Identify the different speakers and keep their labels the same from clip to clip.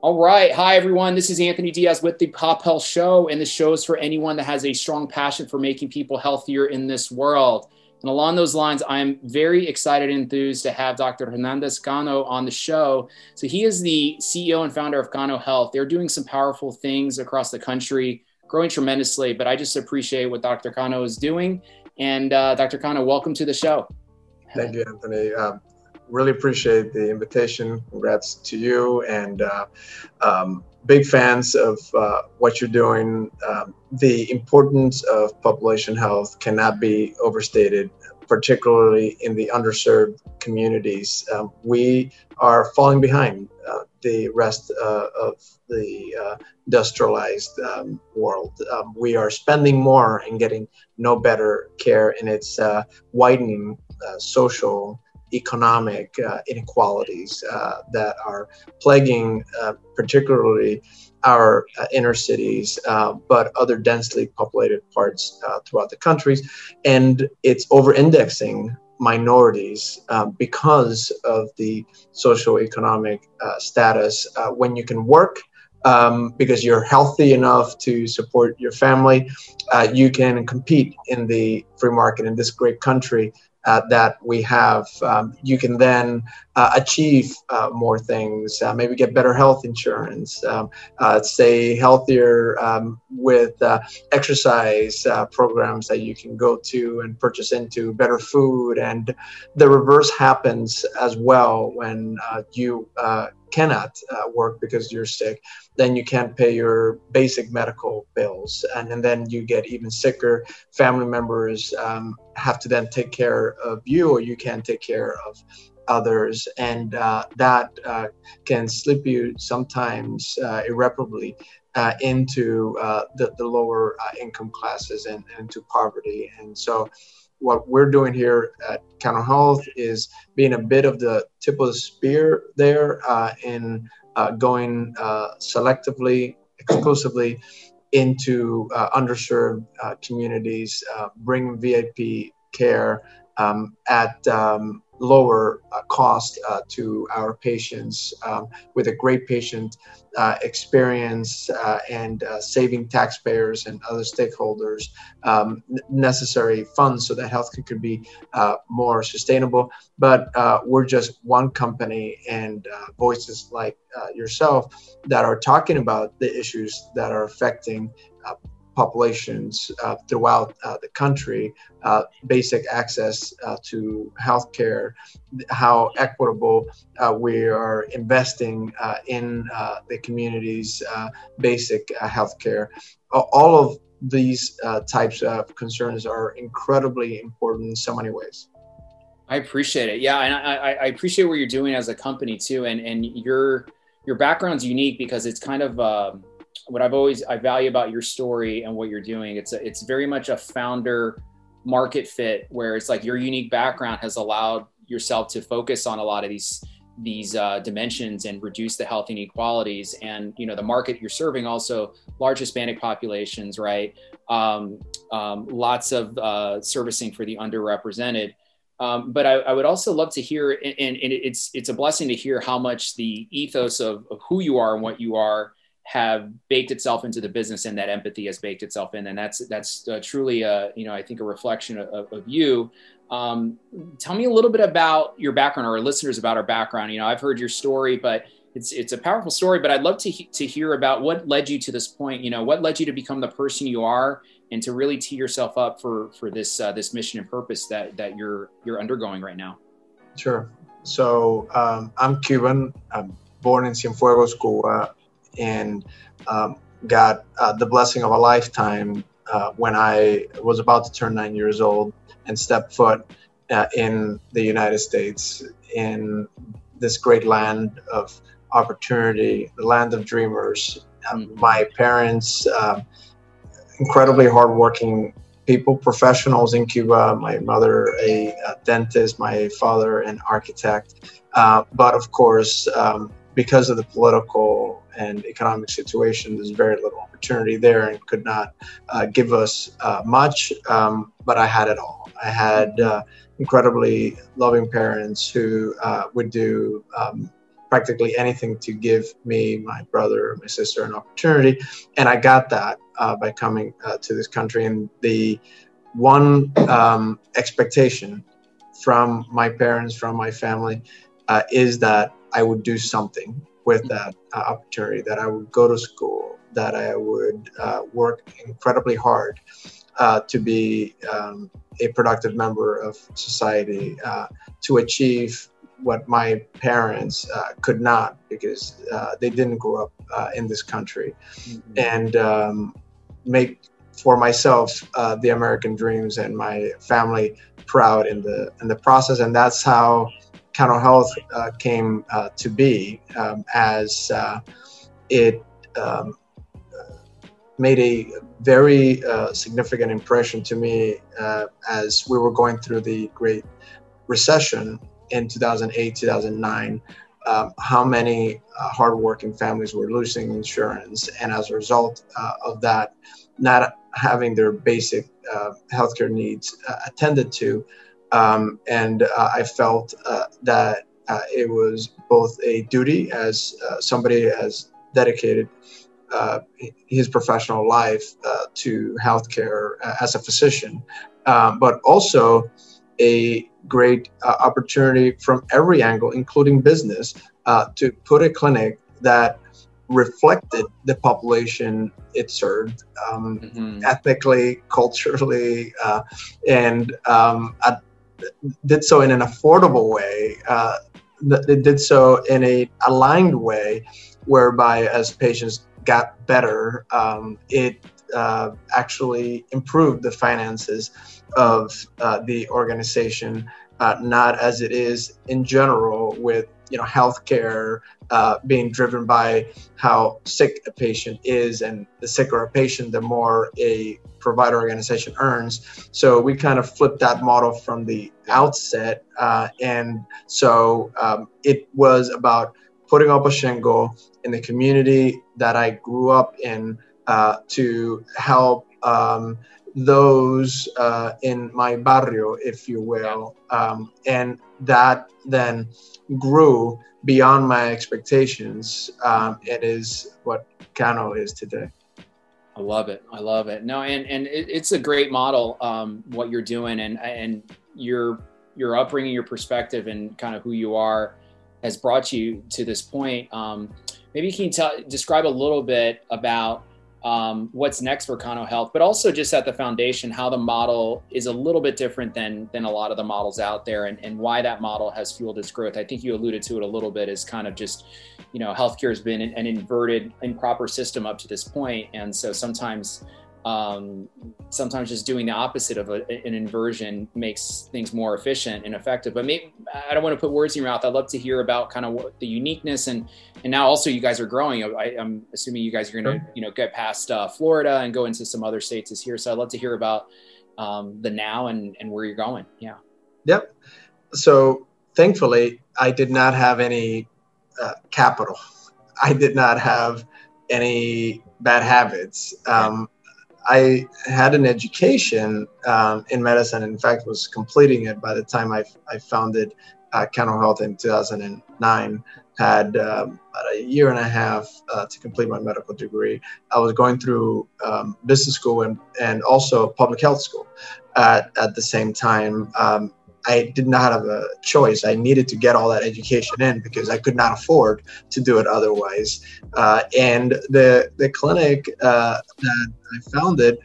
Speaker 1: All right. Hi, everyone. This is Anthony Diaz with the Pop Health Show, and the show is for anyone that has a strong passion for making people healthier in this world. And along those lines, I'm very excited and enthused to have Dr. Hernandez Cano on the show. So, he is the CEO and founder of Cano Health. They're doing some powerful things across the country, growing tremendously. But I just appreciate what Dr. Cano is doing. And uh, Dr. Cano, welcome to the show.
Speaker 2: Thank you, Anthony. Um, really appreciate the invitation. Congrats to you and uh, um, big fans of uh, what you're doing. Um, the importance of population health cannot be overstated, particularly in the underserved communities. Um, we are falling behind uh, the rest uh, of the uh, industrialized um, world. Um, we are spending more and getting no better care, and it's uh, widening social economic uh, inequalities uh, that are plaguing uh, particularly our uh, inner cities, uh, but other densely populated parts uh, throughout the countries. And it's over indexing minorities because of the socioeconomic status. when you can work, um, because you're healthy enough to support your family, you can compete in the free market in this great country uh, that we have, um, you can then uh, achieve uh, more things, uh, maybe get better health insurance, um, uh, stay healthier um, with uh, exercise programs that you can go to and purchase into, better food. And the reverse happens as well when you cannot uh, work because you're sick, then you can't pay your basic medical bills. And, and then you get even sicker. Family members um, have to then take care of you, or you can't take care of others. And uh, that uh, can slip you sometimes uh, irreparably. Uh, into uh, the, the lower income classes and, and into poverty. And so what we're doing here at Cano Health is being a bit of the tip of the spear there uh, in uh, going uh, selectively, exclusively into uh, underserved uh, communities, uh, bringing VIP care um, at um, lower uh, cost uh, to our patients um, with a great patient uh, experience uh, and uh, saving taxpayers and other stakeholders um, necessary funds so that healthcare could be uh, more sustainable. But we're just one company and voices like yourself that are talking about the issues that are affecting populations uh, throughout uh, the country, uh, basic access uh, to healthcare, how equitable uh, we are investing uh, in the community's basic healthcare. All of these types of concerns are incredibly important in so many ways.
Speaker 1: I appreciate it. Yeah, and I, I appreciate what you're doing as a company too, and and your your background's unique because it's kind of um, what I've always I value about your story and what you're doing. It's a, it's very much a founder market fit where it's like your unique background has allowed yourself to focus on a lot of these these uh, dimensions and reduce the health inequalities and you know the market you're serving also large hispanic populations right um, um, lots of uh, servicing for the underrepresented um, but I, I, would also love to hear and, and, it's it's a blessing to hear how much the ethos of, of who you are and what you are have baked itself into the business and that empathy has baked itself in. And that's that's uh, truly a you know i think a reflection of, of you. Um, tell me a little bit about your background or our listeners about our background. You know i've heard your story but it's it's a powerful story but i'd love to to hear about what led you to this point. You know what led you to become the person you are and to really tee yourself up for for this uh, this mission and purpose that that you're you're undergoing right now.
Speaker 2: Sure. So um, i'm cuban. I'm born in cienfuegos cuba and um, got uh, the blessing of a lifetime uh, when I was about to turn nine years old and step foot uh, in the United States, in this great land of opportunity, the land of dreamers. Um, mm-hmm. my parents, um, incredibly hardworking people, professionals in Cuba. My mother, a, a dentist, my father, an architect. Uh, but of course, um, because of the political and economic situation, there's very little opportunity there and could not uh, give us uh, much. Um, but I had it all. I had uh, incredibly loving parents who uh, would do um, practically anything to give me, my brother, my sister an opportunity. And I got that uh, by coming uh, to this country. And the one um, expectation from my parents, from my family, uh, is that I would do something with that uh, opportunity, that I would go to school, that I would uh, work incredibly hard uh, to be um, a productive member of society, to achieve what my parents uh, could not because uh, they didn't grow up uh, in this country mm-hmm. and um, make for myself uh, the American dreams and my family proud in the in the process and that's how Cano Health uh, came uh, to be um, as it um, made a very significant impression to me as we were going through the Great Recession in 2008, 2009, um, how many uh, hardworking families were losing insurance, and as a result uh, of that, not having their basic uh, healthcare needs uh, attended to. Um, and uh, I felt uh, that it was both a duty as somebody as dedicated his professional life to healthcare as a physician, but also a great uh, opportunity from every angle, including business, uh, to put a clinic that reflected the population it served um, mm-hmm. ethnically, culturally, uh, and um, did so in an affordable way. Uh, it did so in a aligned way, whereby as patients got better, um, it uh, actually improved the finances of uh, the organization, uh, not as it is in general with you know healthcare uh, being driven by how sick a patient is, and the sicker a patient, the more a provider organization earns. So we kind of flipped that model from the outset, uh, and so um, it was about putting up a shingle in the community that I grew up in uh, to help um, those uh, in my barrio, if you will. Um, and that then grew beyond my expectations. Um, it is what Cano is today.
Speaker 1: I love it. I love it. No, and and it, it's a great model. Um, what you're doing, and and your your upbringing, your perspective, and kind of who you are, has brought you to this point. Um, maybe you can tell, describe a little bit about um, what's next for Cano Health, but also just at the foundation, how the model is a little bit different than than a lot of the models out there, and, and why that model has fueled its growth. I think you alluded to it a little bit as kind of just, you know, healthcare has been an inverted, improper system up to this point, and so sometimes um, sometimes just doing the opposite of a, an inversion makes things more efficient and effective. But maybe I don't want to put words in your mouth. I'd love to hear about kind of what the uniqueness and and now also you guys are growing. I, am assuming you guys are going to you know get past uh, Florida and go into some other states this year. So I'd love to hear about um, the now and and where you're going. Yeah.
Speaker 2: Yep. So thankfully, I did not have any uh, capital. I did not have any bad habits. Um, I had an education um, in medicine. In fact, was completing it by the time I, I founded uh, Health in 2009. Had um, about a year and a half uh, to complete my medical degree. I was going through um, business school and, and also public health school at, at the same time. Um, I did not have a choice. I needed to get all that education in because I could not afford to do it otherwise. Uh, and the the clinic uh, that I founded,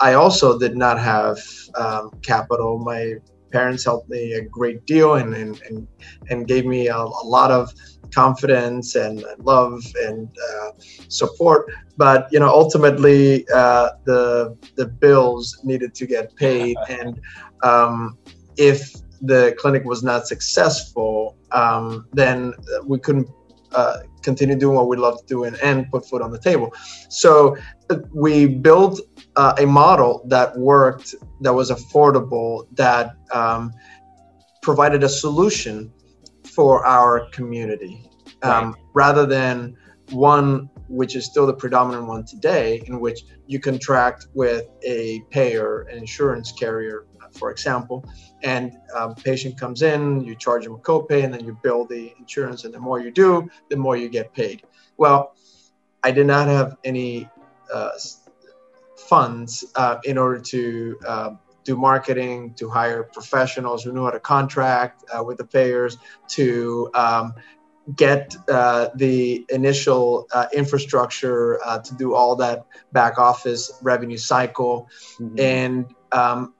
Speaker 2: I also did not have um, capital. My parents helped me a great deal and and and, and gave me a, a lot of confidence and love and uh, support but you know ultimately uh, the the bills needed to get paid and um, if the clinic was not successful, um, then we couldn't uh, continue doing what we love to do and, and put food on the table. So uh, we built uh, a model that worked, that was affordable, that um, provided a solution for our community um, right. rather than one which is still the predominant one today, in which you contract with a payer, an insurance carrier, for example, and um, patient comes in, you charge them a copay, and then you bill the insurance, and the more you do, the more you get paid. Well, I did not have any uh, funds uh, in order to uh, do marketing, to hire professionals who knew how to contract uh, with the payers, to um, get uh, the initial uh, infrastructure uh, to do all that back office revenue cycle. Mm-hmm. And um,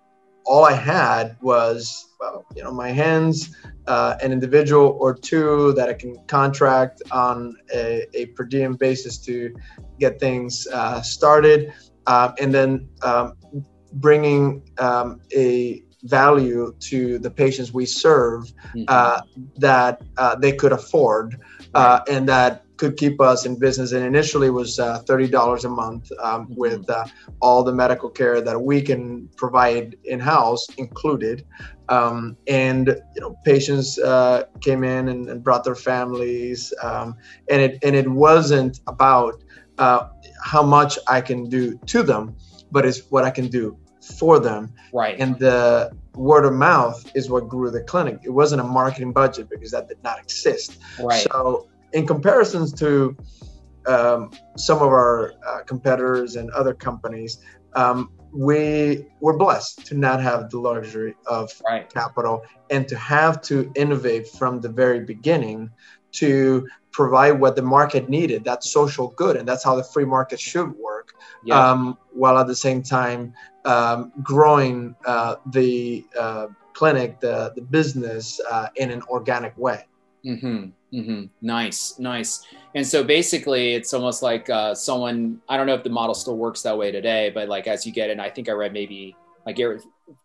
Speaker 2: all I had was, well, you know, my hands, uh, an individual or two that I can contract on a, a per diem basis to get things uh, started. Uh, and then um, bringing um, a value to the patients we serve mm-hmm. uh, that uh, they could afford uh, and that could keep us in business. And initially was uh, $30 a month um, mm-hmm. with uh, all the medical care that we can provide in-house included. Um, and you know, patients uh, came in and, and, brought their families, um, and it and it wasn't about how much I can do to them, but it's what I can do for them.
Speaker 1: Right.
Speaker 2: And the word of mouth is what grew the clinic. It wasn't a marketing budget because that did not exist.
Speaker 1: Right.
Speaker 2: So, in comparisons to um, some of our uh, competitors and other companies, um, we were blessed to not have the luxury of
Speaker 1: right.
Speaker 2: capital and to have to innovate from the very beginning to provide what the market needed that social good, and that's how the free market should work. Yeah. Um, while at the same time um, growing uh, the uh, clinic, the, the business uh, in an organic way.
Speaker 1: Mm-hmm, mm-hmm. Nice, nice. And so basically, it's almost like uh, someone, I don't know if the model still works that way today, but like as you get in, I think I read maybe like,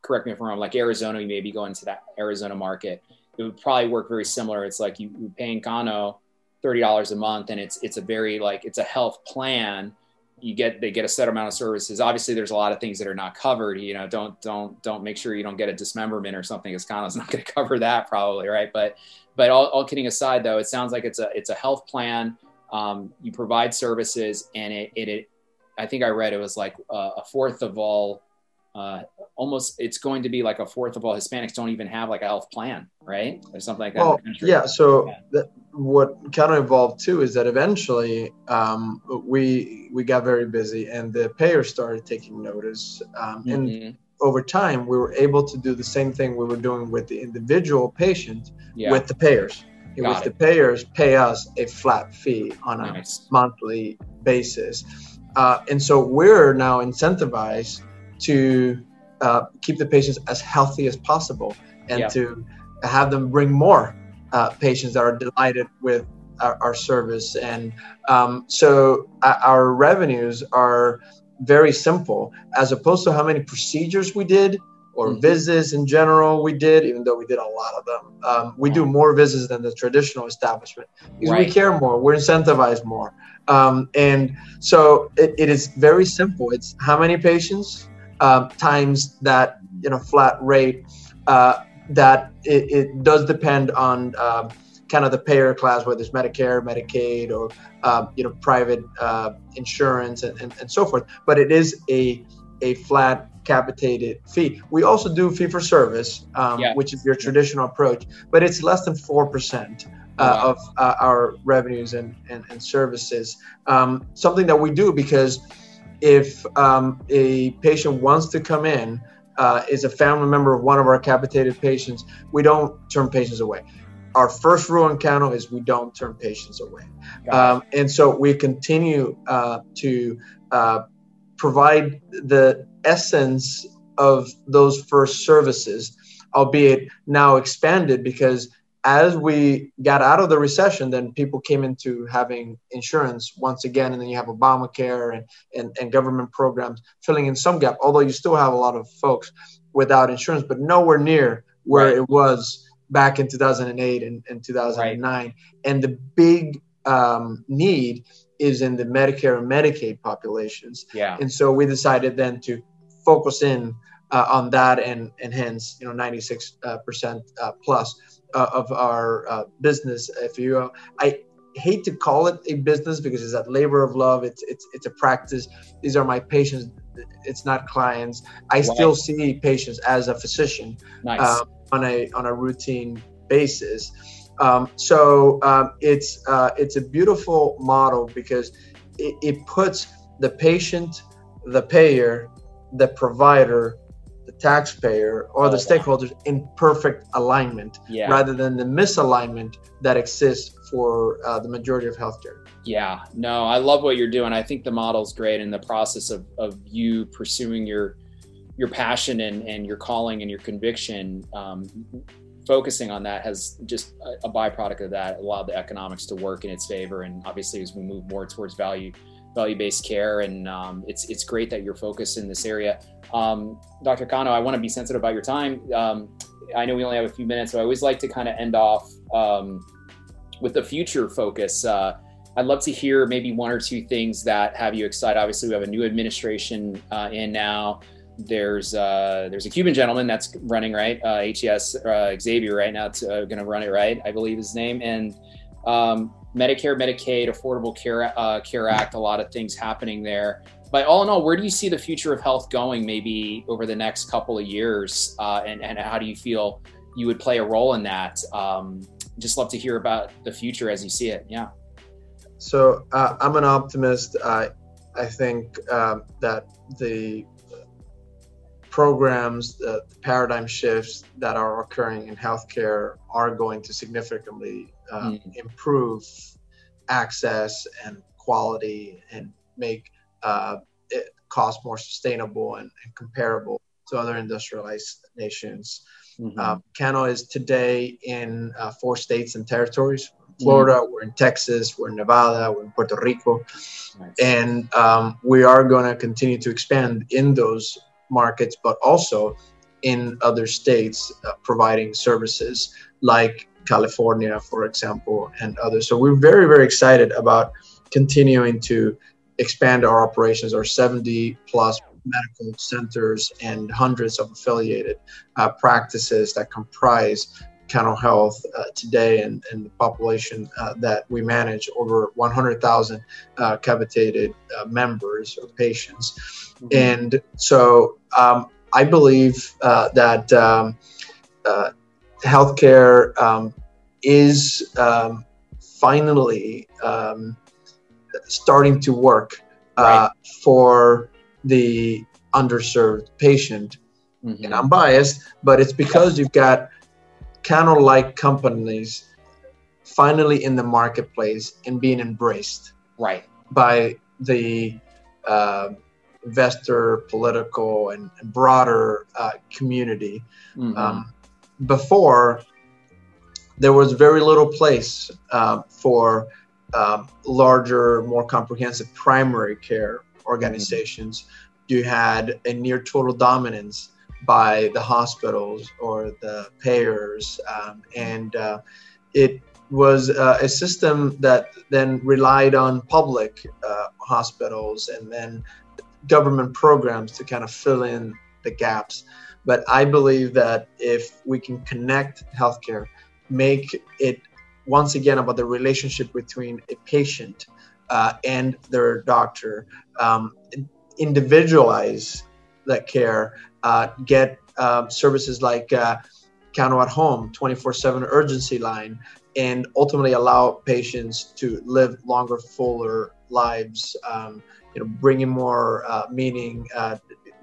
Speaker 1: correct me if I'm wrong, like Arizona, you maybe go into that Arizona market. It would probably work very similar. It's like you, you pay Encano $30 a month and it's, it's a very like, it's a health plan you get they get a set amount of services. Obviously there's a lot of things that are not covered you know don't don't don't make sure you don't get a dismemberment or something. Encano's not going to cover that probably right? But but all, all, kidding aside though it sounds like it's a it's a health plan. Um, you provide services and it, it, it i think i read it was like a fourth of all uh, almost it's going to be like a fourth of all hispanics don't even have like a health plan right? Or something like that.
Speaker 2: Well, yeah so yeah. what kind of evolved too is that eventually um, we we got very busy and the payers started taking notice um, mm-hmm. and over time we were able to do the same thing we were doing with the individual patient yeah. with the payers. In which the payers pay us a flat fee on a nice. monthly basis. Uh, and so we're now incentivized to uh, keep the patients as healthy as possible and yeah. to have them bring more uh, patients that are delighted with our, our service. And um, so uh, our revenues are very simple as opposed to how many procedures we did or mm-hmm. visits in general we did, even though we did a lot of them. Um, we do more visits than the traditional establishment because right. we care more, we're incentivized more. Um, and so it, it is very simple. It's how many patients uh, times that you know flat rate. Uh, that it, it does depend on um, kind of the payer class, whether it's Medicare, Medicaid, or uh, you know private uh, insurance and, and, and, so forth. But it is a a flat capitated fee. We also do fee for service, um, yeah. which is your traditional approach, but it's less than four percent. Uh, wow. Of uh, our revenues and, and, and services. Um, something that we do because if um, a patient wants to come in uh, is a family member of one of our capitated patients, we don't turn patients away. Our first rule in Encano is we don't turn patients away. Um, and so we continue uh, to uh, provide the essence of those first services, albeit now expanded because as we got out of the recession, then people came into having insurance once again, and then you have Obamacare and, and, and government programs filling in some gap, although you still have a lot of folks without insurance, but nowhere near where right. it was back in 2008 and, and 2009. Right. And the big um, need is in the Medicare and Medicaid populations.
Speaker 1: Yeah.
Speaker 2: And so we decided then to focus in uh, on that and, and hence, you know, 96% uh, uh, plus uh, of our uh, business, if you will. I hate to call it a business because it's that labor of love. It's it's it's a practice. These are my patients. It's not clients. I still see patients as a physician nice. uh, on a on a routine basis. Um, so um, it's uh, it's a beautiful model because it, it puts the patient, the payer, the provider, taxpayer, or the oh, stakeholders in perfect alignment yeah. rather than the misalignment that exists for uh, the majority of healthcare.
Speaker 1: Yeah, no, I love what you're doing. I think the model's great and the process of, of you pursuing your your passion and, and your calling and your conviction, um, focusing on that has just a, a byproduct of that allowed the economics to work in its favor. And obviously, as we move more towards value value-based care and um, it's it's great that you're focused in this area um, dr cano i want to be sensitive about your time um, i know we only have a few minutes so i always like to kind of end off um, with the future focus, uh, I'd love to hear maybe one or two things that have you excited. Obviously, we have a new administration uh, in now. There's uh, there's a Cuban gentleman that's running right, uh, HHS uh, Xavier right now. It's uh, going to run it right, I believe his name. And um, Medicare, Medicaid, Affordable Care uh, Care Act, a lot of things happening there. But all in all, where do you see the future of health going? Maybe over the next couple of years, and and how do you feel you would play a role in that? Um, just love to hear about the future as you see it. Yeah.
Speaker 2: So uh, I'm an optimist. I I think um, that the programs, the, paradigm shifts that are occurring in healthcare are going to significantly um, mm. improve access and quality and make uh, it cost more sustainable and, and comparable to other industrialized nations. Mm-hmm. Uh, Cano is today in uh, four states and territories. Florida, mm-hmm. we're in Texas, we're in Nevada, we're in Puerto Rico, nice. and um, we are going to continue to expand in those markets, but also in other states uh, providing services like California, for example, and others. So we're very, very excited about continuing to expand our operations, our 70 plus medical centers and hundreds of affiliated uh, practices that comprise Cano Health uh, today and, and, the population uh, that we manage over 100,000 uh, capitated uh, members or patients. Mm-hmm. And so um, I believe uh, that um, healthcare um, is um, finally um, starting to work right. for the underserved patient. Mm-hmm. And I'm biased, but it's because you've got Cano like companies finally in the marketplace and being embraced
Speaker 1: right
Speaker 2: by the uh, investor, political, and, broader uh, community. Mm-hmm. Um, before, there was very little place uh, for um, larger, more comprehensive primary care organizations, you had a near total dominance by the hospitals or the payers, um, and uh, it was uh, a system that then relied on public uh, hospitals and then government programs to kind of fill in the gaps. But I believe that if we can connect healthcare, make it once again about the relationship between a patient uh, and their doctor. Um, individualize that care, uh, get uh, services like uh, Cano at Home, 24 7 urgency line, and ultimately allow patients to live longer, fuller lives, um, you know, bringing more uh, meaning, uh,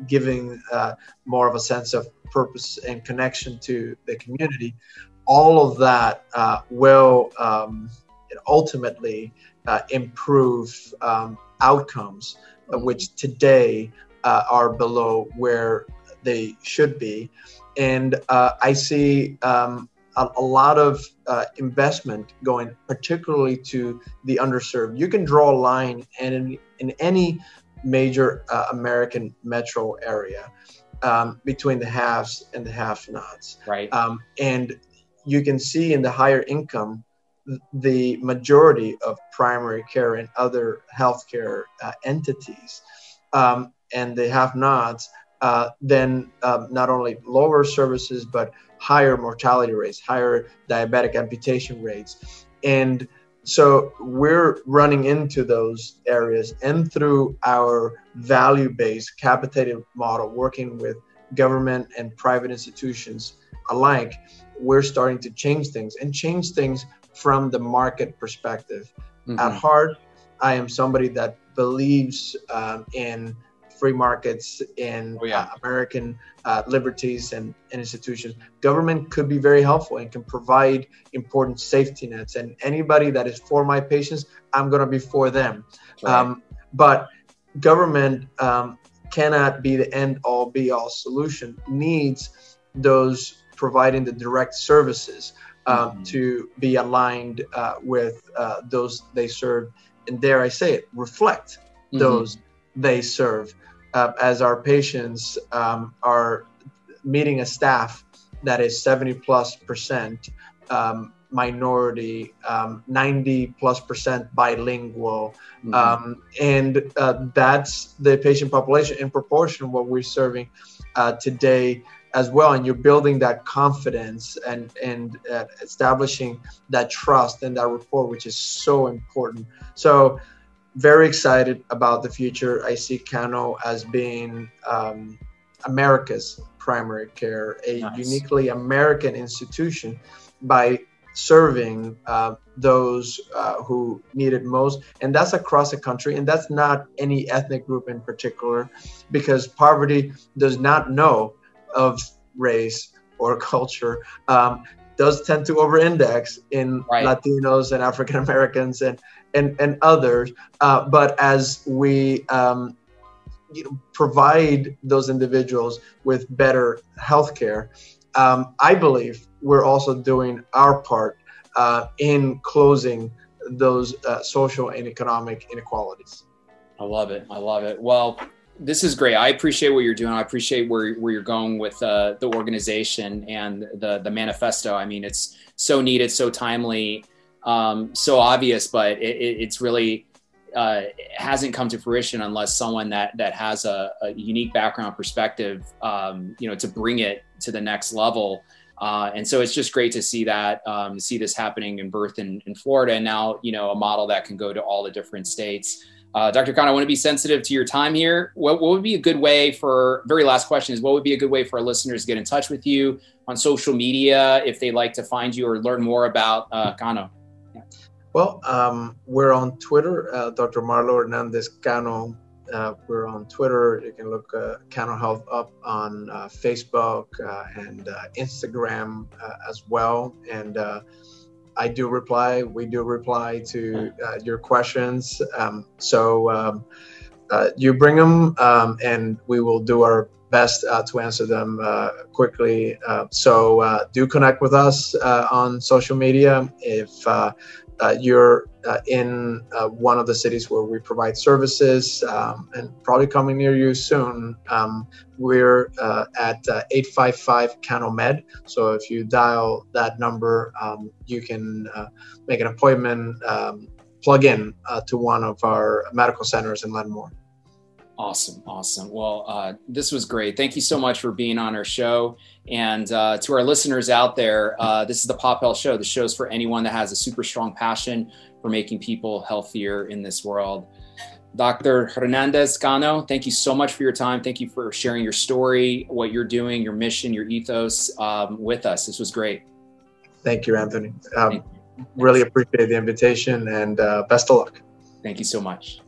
Speaker 2: giving uh, more of a sense of purpose and connection to the community. All of that uh, will um, ultimately uh, improve um, outcomes, uh, which today uh, are below where they should be. And uh, I see um, a, a, lot of uh, investment going particularly to the underserved. You can draw a line in, in any major uh, American metro area um, between the haves and the have-nots.
Speaker 1: Right.
Speaker 2: Um, and you can see in the higher income the majority of primary care and other healthcare uh, entities, um, and they have not, uh, then um, not only lower services but higher mortality rates, higher diabetic amputation rates, and so we're running into those areas and through our value-based capitated model working with government and private institutions alike we're starting to change things and change things from the market perspective mm-hmm. at heart i am somebody that believes um, in free markets in oh, yeah. uh, American uh, liberties and, and, institutions. Government could be very helpful and can provide important safety nets. And anybody that is for my patients, I'm going to be for them. Right. Um, but government um, cannot be the end all be all solution, needs those providing the direct services um, mm-hmm. to be aligned uh, with uh, those they serve. And dare I say it, reflect mm-hmm. those they serve uh, as our patients um, are meeting a staff that is 70 plus percent um, minority, um, 90 plus percent bilingual. Mm-hmm. Um, and uh, that's the patient population in proportion what we're serving uh, today as well. And you're building that confidence and, and uh, establishing that trust and that rapport, which is so important. So, very excited about the future. I see Cano as being um, America's primary care, a nice. uniquely American institution by serving uh, those uh, who need it most. And that's across the country. And that's not any ethnic group in particular, because poverty does not know of race or culture. Um, does tend to over-index in right. Latinos and African Americans and and, and others. Uh, but as we um, you know, provide those individuals with better health care, um, I believe we're also doing our part uh, in closing those uh, social and economic inequalities.
Speaker 1: I love it. I love it. Well, this is great. I appreciate what you're doing. I appreciate where, where you're going with uh, the organization and the the manifesto. I mean, it's so needed, so timely, um, so obvious, but it, it, it's really uh, hasn't come to fruition unless someone that that has a, a unique background perspective, um, you know, to bring it to the next level. Uh, and so it's just great to see that, um, see this happening in birth in, in Florida, and now you know a model that can go to all the different states. Uh, Dr. Khan, I want to be sensitive to your time here. What, what, would be a good way for, very last question is, what would be a good way for our listeners to get in touch with you on social media if they'd like to find you or learn more about uh, Cano?
Speaker 2: Well, um, we're on Twitter, uh, Dr. Marlow Hernandez Cano. Uh, we're on Twitter. You can look uh, Cano Health up on uh, Facebook uh, and uh, Instagram uh, as well. And I do reply. We do reply to your questions. Um, so um, you bring them, um, and we will do our best uh, to answer them uh, quickly. Uh, so do connect with us on social media. If uh, you're uh, in uh, one of the cities where we provide services um, and probably coming near you soon. Um, we're uh, at uh, 855 CanoMed. So if you dial that number, um, you can uh, make an appointment, um, plug in to one of our medical centers and learn more.
Speaker 1: Awesome. Awesome. Well, uh, this was great. Thank you so much for being on our show. And uh, to our listeners out there, uh, this is the Pop Health Show. The show's for anyone that has a super strong passion for making people healthier in this world. Dr. Hernandez Cano, thank you so much for your time. Thank you for sharing your story, what you're doing, your mission, your ethos um, with us. This was great.
Speaker 2: Thank you, Anthony. Um, thank you. Really appreciate the invitation and uh, best of luck.
Speaker 1: Thank you so much.